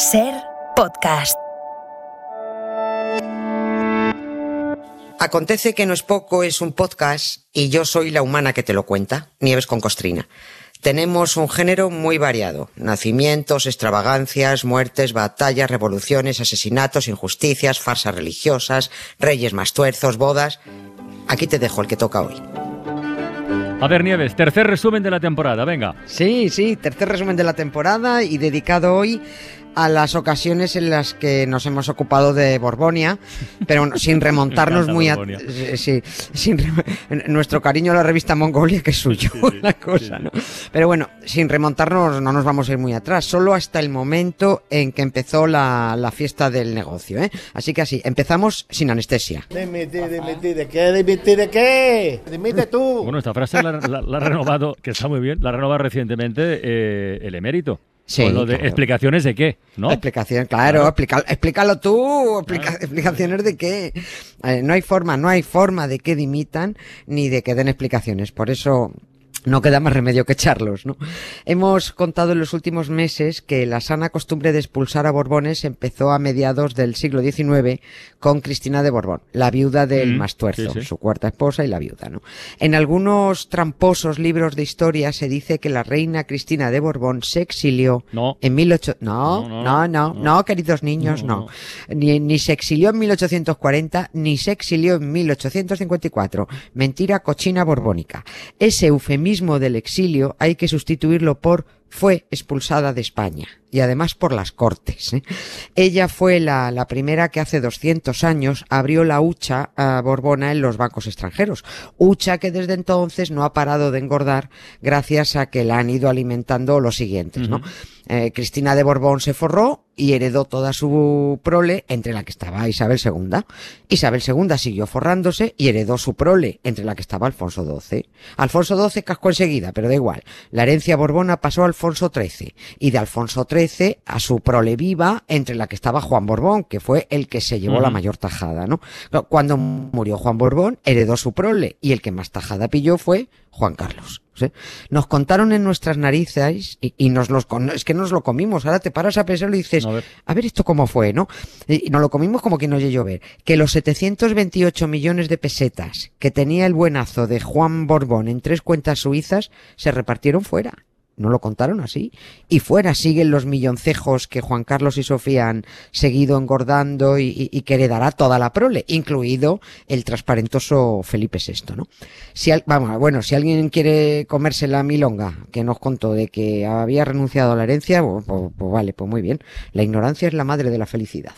Ser podcast. Acontece que no es poco, es un podcast y yo soy la humana que te lo cuenta, Nieves con Costrina. Tenemos un género muy variado. Nacimientos, extravagancias, muertes, batallas, revoluciones, asesinatos, injusticias, farsas religiosas, reyes más tuerzos, bodas. Aquí te dejo el que toca hoy. A ver, Nieves, tercer resumen de la temporada, venga. Sí, sí, tercer resumen de la temporada y dedicado hoy a las ocasiones en las que nos hemos ocupado de Borbonia, pero sin remontarnos muy a, sí, sin nuestro cariño a la revista Mongolia que es suyo la cosa, ¿no? Pero bueno, sin remontarnos no nos vamos a ir muy atrás, solo hasta el momento en que empezó la, la fiesta del negocio, ¿eh? Así que así, empezamos sin anestesia. Dimite, dimite, ¿de qué? Dimite, ¿de qué? Dimite tú. Bueno, esta frase la, ha renovado, que está muy bien, la ha renovado recientemente eh, el emérito. Sí, lo de explicaciones de qué, ¿no? Explicaciones, claro, explícalo tú, explicaciones de qué. Eh, no hay forma, no hay forma de que dimitan ni de que den explicaciones. Por eso no queda más remedio que echarlos, ¿no? Hemos contado en los últimos meses que la sana costumbre de expulsar a Borbones empezó a mediados del siglo XIX con Cristina de Borbón, la viuda del mm, Mastuerzo, su cuarta esposa y la viuda, ¿no? En algunos tramposos libros de historia se dice que la reina Cristina de Borbón se exilió en 18... No, no, no, no, queridos niños, no. Ni, ni se exilió en 1840, ni se exilió en 1854. Mentira cochina borbónica. Ese eufemismo del exilio hay que sustituirlo por fue expulsada de España y además por las Cortes. ¿eh? Ella fue la, la, primera que hace 200 años abrió la hucha a Borbona en los bancos extranjeros. Hucha que desde entonces no ha parado de engordar gracias a que la han ido alimentando los siguientes. ¿no? Eh, Cristina de Borbón se forró y heredó toda su prole, entre la que estaba Isabel II. Isabel II siguió forrándose y heredó su prole, entre la que estaba Alfonso XII. Alfonso XII cascó enseguida, pero da igual. La herencia borbona pasó a Alfonso XIII y de Alfonso XIII a su prole viva, entre la que estaba Juan Borbón, que fue el que se llevó la mayor tajada, ¿no? Cuando murió Juan Borbón, heredó su prole y el que más tajada pilló fue Juan Carlos. Nos contaron en nuestras narices y, nos los es que nos lo comimos. Ahora te paras a pensar y dices, a ver. esto cómo fue, ¿no? Y nos lo comimos como que no oye llover. Que los 728 millones de pesetas que tenía el buenazo de Juan Borbón en tres cuentas suizas se repartieron fuera no lo contaron así. Y fuera siguen los milloncejos que Juan Carlos y Sofía han seguido engordando y, que heredará toda la prole, incluido el transparentoso Felipe VI, ¿no? Si vamos, bueno, si alguien quiere comerse la milonga que nos contó de que había renunciado a la herencia, pues vale, pues muy bien. La ignorancia es la madre de la felicidad.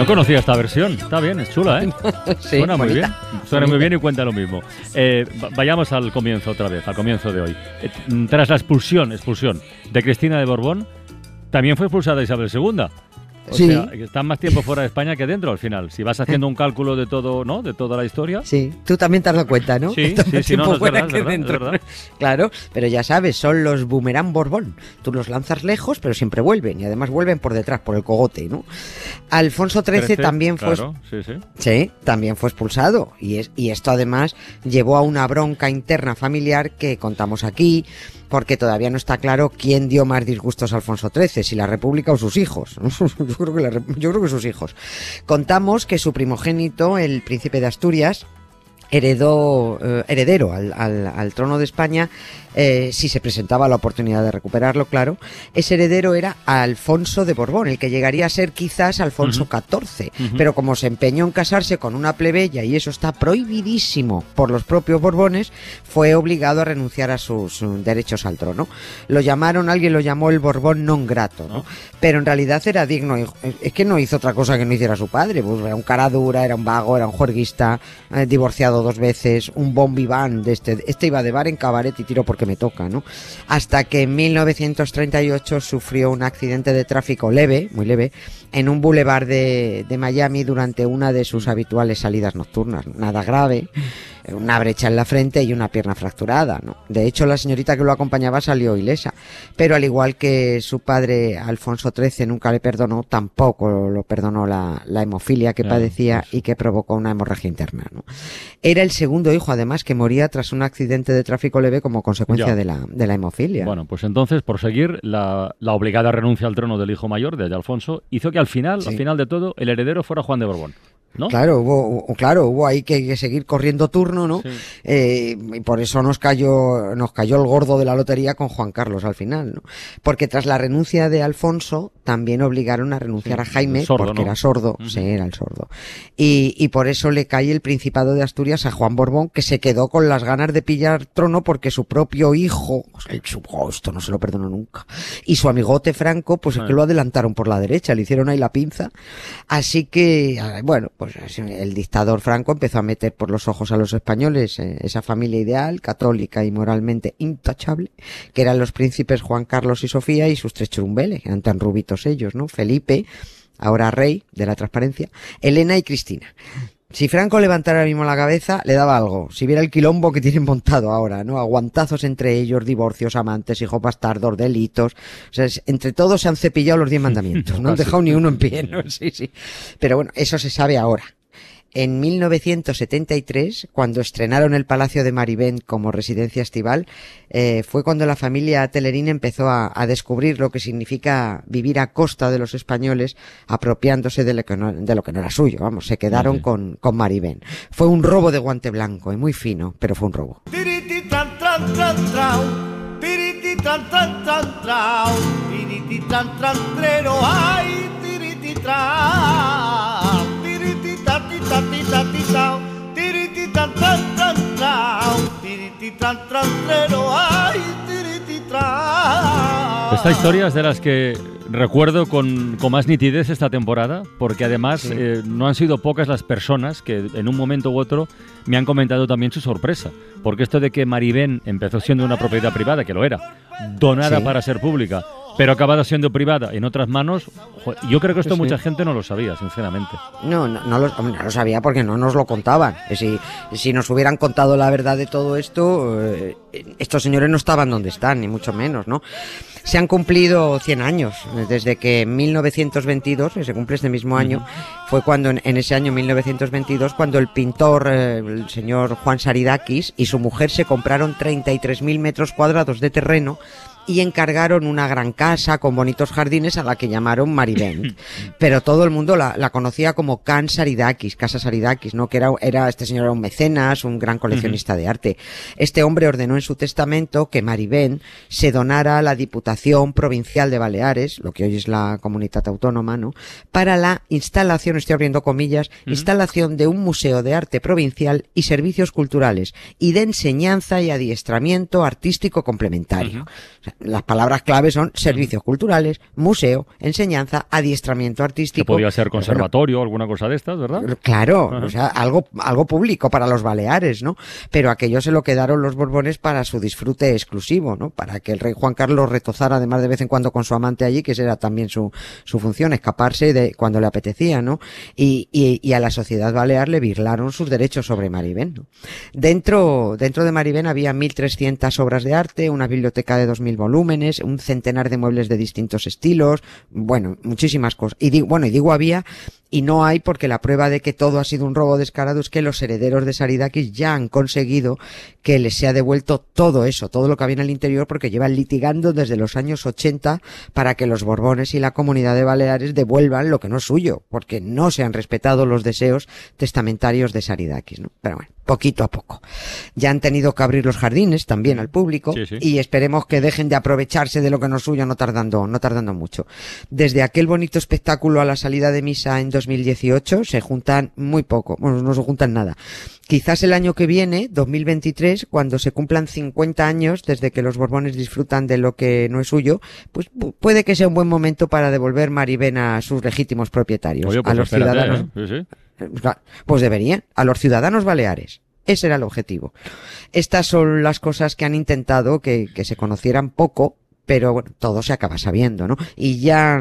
No conocía esta versión. Está bien, es chula, ¿eh? Suena muy bien. Suena muy bien y cuenta lo mismo. Eh, vayamos al comienzo otra vez, al comienzo de hoy. Eh, tras la expulsión, expulsión de Cristina de Borbón, también fue expulsada Isabel II. O sí. sea, están más tiempo fuera de España que dentro al final. Si vas haciendo un cálculo de todo, ¿no? De toda la historia. Sí, tú también te has dado cuenta, ¿no? Sí, sí, sí, no, es verdad, que dentro. Claro, pero ya sabes, son los boomerang Borbón. Tú los lanzas lejos, pero siempre vuelven y además vuelven por detrás, por el cogote, ¿no? Alfonso XIII también fue sí, sí. sí, también fue expulsado y es y esto además llevó a una bronca interna familiar que contamos aquí porque todavía no está claro quién dio más disgustos a Alfonso XIII, si la República o sus hijos. yo, creo que yo creo que sus hijos. Contamos que su primogénito, el príncipe de Asturias, heredó, eh, heredero al, al, trono de España, eh, si se presentaba la oportunidad de recuperarlo, claro, ese heredero era Alfonso de Borbón, el que llegaría a ser quizás Alfonso XIV, pero como se empeñó en casarse con una plebeya y eso está prohibidísimo por los propios Borbones, fue obligado a renunciar a sus derechos al trono. Lo llamaron, alguien lo llamó el Borbón non grato, ¿no? Pero en realidad era digno, es que no hizo otra cosa que no hiciera su padre, pues era un cara dura, era un vago, era un juerguista, eh, divorciado dos veces, un bombiván de este, este iba de bar en cabaret y tiro porque me toca, ¿no? Hasta que en 1938 sufrió un accidente de tráfico leve, muy leve, en un boulevard de, de Miami durante una de sus habituales salidas nocturnas. Nada grave, una brecha en la frente y una pierna fracturada. ¿no? De hecho, la señorita que lo acompañaba salió ilesa, pero al igual que su padre Alfonso XIII nunca le perdonó, tampoco lo perdonó la, la hemofilia que padecía y que provocó una hemorragia interna. ¿no? Era el segundo hijo, además, que moría tras un accidente de tráfico leve como consecuencia de la, de la hemofilia. Bueno, pues entonces, por seguir, la, la, obligada renuncia al trono del hijo mayor, de Alfonso, hizo que al final, al final de todo, el heredero fuera Juan de Borbón. Claro, hubo, claro, hubo ahí que, seguir corriendo turno, ¿no? Eh, y por eso nos cayó, nos cayó el gordo de la lotería con Juan Carlos al final, ¿no? Porque tras la renuncia de Alfonso, también obligaron a renunciar a Jaime, porque era sordo, sí, era el sordo. Y, y por eso le cae el Principado de Asturias a Juan Borbón, que se quedó con las ganas de pillar trono porque su propio hijo, el esto no se lo perdonó nunca, y su amigote Franco, pues es que lo adelantaron por la derecha, le hicieron ahí la pinza. Así que, bueno, pues el dictador Franco empezó a meter por los ojos a los españoles eh, esa familia ideal, católica y moralmente intachable, que eran los príncipes Juan Carlos y Sofía y sus tres churumbeles, eran tan rubitos ellos, ¿no? Felipe, ahora rey de la transparencia, Elena y Cristina. Si Franco levantara ahora mismo la cabeza, le daba algo. Si viera el quilombo que tienen montado ahora, ¿no? Aguantazos entre ellos, divorcios, amantes, hijos bastardos, delitos. O sea, entre todos se han cepillado los diez mandamientos. No han dejado ni uno en pie, ¿no? Sí, sí. Pero bueno, eso se sabe ahora en 1973, cuando estrenaron el Palacio de Marivent como residencia estival, eh, fue cuando la familia Telerín empezó a, descubrir lo que significa vivir a costa de los españoles, apropiándose de lo que no, de lo que no era suyo. Vamos, se quedaron con, con Marivent. Fue un robo de guante blanco y muy fino, pero fue un robo. Esta historia es de las que recuerdo con, más nitidez esta temporada, porque además eh, no han sido pocas las personas que en un momento u otro me han comentado también su sorpresa. Porque esto de que Maribén empezó siendo una propiedad privada, que lo era, donada para ser pública, pero acabada siendo privada en otras manos, yo creo que esto mucha gente no lo sabía, sinceramente. No, no, no, lo, sabía porque no nos lo contaban. Si, si nos hubieran contado la verdad de todo esto, eh, estos señores no estaban donde están, ni mucho menos, ¿no? Se han cumplido 100 años, desde que en 1922, se cumple este mismo año, fue cuando en, ese año 1922, cuando el pintor, eh, el señor Juan Saridakis y su mujer se compraron 33.000 metros cuadrados de terreno y encargaron una gran casa con bonitos jardines a la que llamaron Maribén. Pero todo el mundo la, conocía como Can Saridakis, Casa Saridakis, ¿no? Que era, era, este señor era un mecenas, un gran coleccionista de arte. Este hombre ordenó en su testamento que Maribén se donara a la Diputación Provincial de Baleares, lo que hoy es la comunidad autónoma, ¿no? Para la instalación, estoy abriendo comillas, instalación de un museo de arte provincial y servicios culturales y de enseñanza y adiestramiento artístico complementario las palabras clave son servicios culturales, museo, enseñanza, adiestramiento artístico. Que podía ser conservatorio o alguna cosa de estas, ¿verdad? Claro, o sea, algo, algo público para los Baleares, ¿no? Pero aquello se lo quedaron los Borbones para su disfrute exclusivo, ¿no? Para que el rey Juan Carlos retozara además de vez en cuando con su amante allí, que esa era también su, su función, escaparse de cuando le apetecía, ¿no? Y, y, y a la sociedad balear le virlaron sus derechos sobre Maribén, ¿no? Dentro, dentro de Maribén había 1.300 obras de arte, una biblioteca de 2.000 volúmenes, un centenar de muebles de distintos estilos, bueno, muchísimas cosas. Y digo, bueno, y digo había y no hay porque la prueba de que todo ha sido un robo descarado es que los herederos de Saridakis ya han conseguido que les sea devuelto todo eso, todo lo que había en el interior porque llevan litigando desde los años 80 para que los Borbones y la comunidad de Baleares devuelvan lo que no es suyo, porque no se han respetado los deseos testamentarios de Saridakis, ¿no? Pero bueno, poquito a poco. Ya han tenido que abrir los jardines también al público y esperemos que dejen de aprovecharse de lo que no es suyo no tardando, no tardando mucho. Desde aquel bonito espectáculo a la salida de misa en 2018 se juntan muy poco, bueno, no se juntan nada. Quizás el año que viene, 2023, cuando se cumplan 50 años desde que los Borbones disfrutan de lo que no es suyo, pues puede que sea un buen momento para devolver Maribén a sus legítimos propietarios, pues a los ciudadanos. ¿eh? Pues deberían, a los ciudadanos baleares Ese era el objetivo. Estas son las cosas que han intentado que, que se conocieran poco pero bueno, todo se acaba sabiendo, ¿no? Y ya,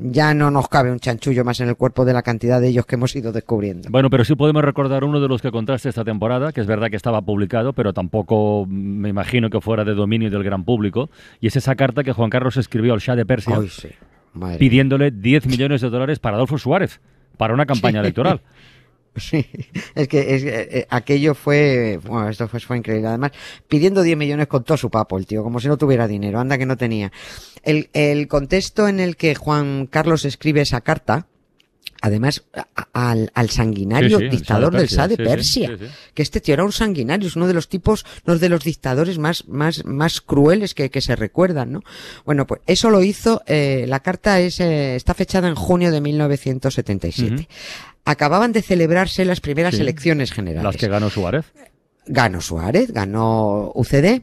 ya no nos cabe un chanchullo más en el cuerpo de la cantidad de ellos que hemos ido descubriendo. Bueno, pero sí podemos recordar uno de los que contaste esta temporada, que es verdad que estaba publicado, pero tampoco me imagino que fuera de dominio del gran público, y es esa carta que Juan Carlos escribió al Shah de Persia, pidiéndole 10 millones de dólares para Adolfo Suárez, para una campaña electoral. Sí, es que es, eh, aquello fue, bueno, esto fue, fue, increíble. Además, pidiendo 10 millones con todo su papo, el tío, como si no tuviera dinero, anda que no tenía. El, el contexto en el que Juan Carlos escribe esa carta, además al, al sanguinario dictador del Shah de Persia, que este tío era un sanguinario, es uno de los tipos, uno de los dictadores más, más, más crueles que, que se recuerdan, ¿no? Bueno, pues eso lo hizo, eh, la carta es, eh, está fechada en junio de 1977 acababan de celebrarse las primeras elecciones generales. Las que ganó Suárez. Ganó Suárez, ganó UCD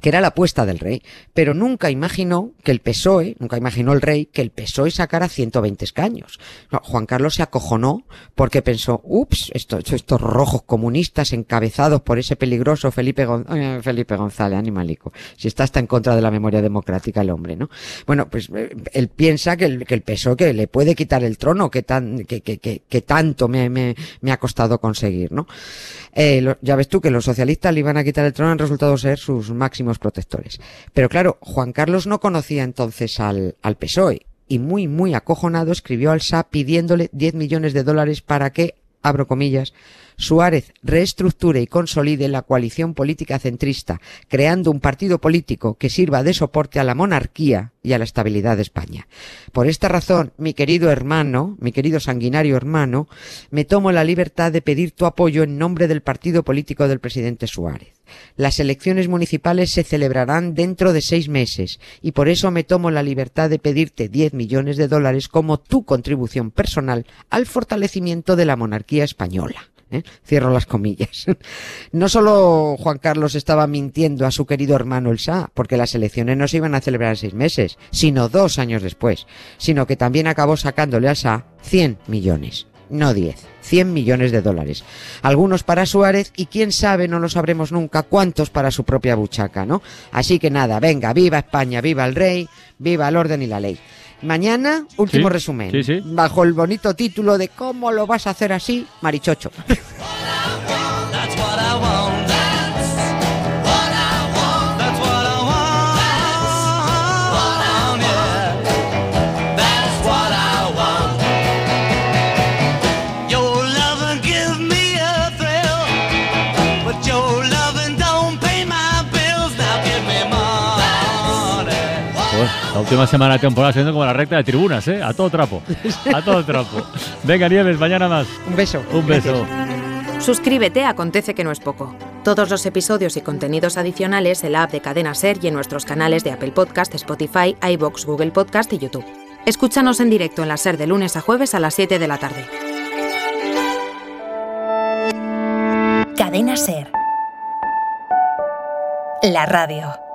que era la apuesta del rey, pero nunca imaginó que el PSOE, nunca imaginó el rey que el PSOE sacara 120 escaños. Juan Carlos se acojonó porque pensó, ups, estos, estos rojos comunistas encabezados por ese peligroso Felipe, eh, Felipe González, animalico. Si está hasta en contra de la memoria democrática el hombre, ¿no? Bueno, pues eh, él piensa que el, que el PSOE que le puede quitar el trono que tan, que, que, que, tanto me, me, me, ha costado conseguir, ¿no? Eh, ya ves tú que los socialistas le iban a quitar el trono han resultado ser sus máximos protectores. Pero claro, Juan Carlos no conocía entonces al, al PSOE y muy, muy acojonado escribió al SA pidiéndole 10 millones de dólares para que, abro comillas, Suárez reestructure y consolide la coalición política centrista, creando un partido político que sirva de soporte a la monarquía y a la estabilidad de España. Por esta razón, mi querido hermano, mi querido sanguinario hermano, me tomo la libertad de pedir tu apoyo en nombre del partido político del presidente Suárez. Las elecciones municipales se celebrarán dentro de seis meses y por eso me tomo la libertad de pedirte 10 millones de dólares como tu contribución personal al fortalecimiento de la monarquía española. ¿eh? Cierro las comillas. No solo Juan Carlos estaba mintiendo a su querido hermano el Shah, porque las elecciones no se iban a celebrar seis meses, sino dos años después, sino que también acabó sacándole al Shah 100 millones no 10, 100 millones de dólares. Algunos para Suárez y quién sabe, no lo sabremos nunca, cuántos para su propia buchaca, ¿no? Así que nada, venga, viva España, viva el rey, viva el orden y la ley. Mañana, último resumen. Bajo el bonito título de ¿Cómo lo vas a hacer así, Marichocho? última semana de temporada siendo como la recta de tribunas, ¿eh? A todo trapo. A todo trapo. Venga, Nieves, mañana más. Un beso. Un beso. Suscríbete Acontece que no es poco. Todos los episodios y contenidos adicionales en la app de Cadena Ser y en nuestros canales de Apple Podcast, Spotify, iBox, Google Podcast y YouTube. Escúchanos en directo en la Ser de lunes a jueves a las 7 de la tarde. Cadena Ser. La radio.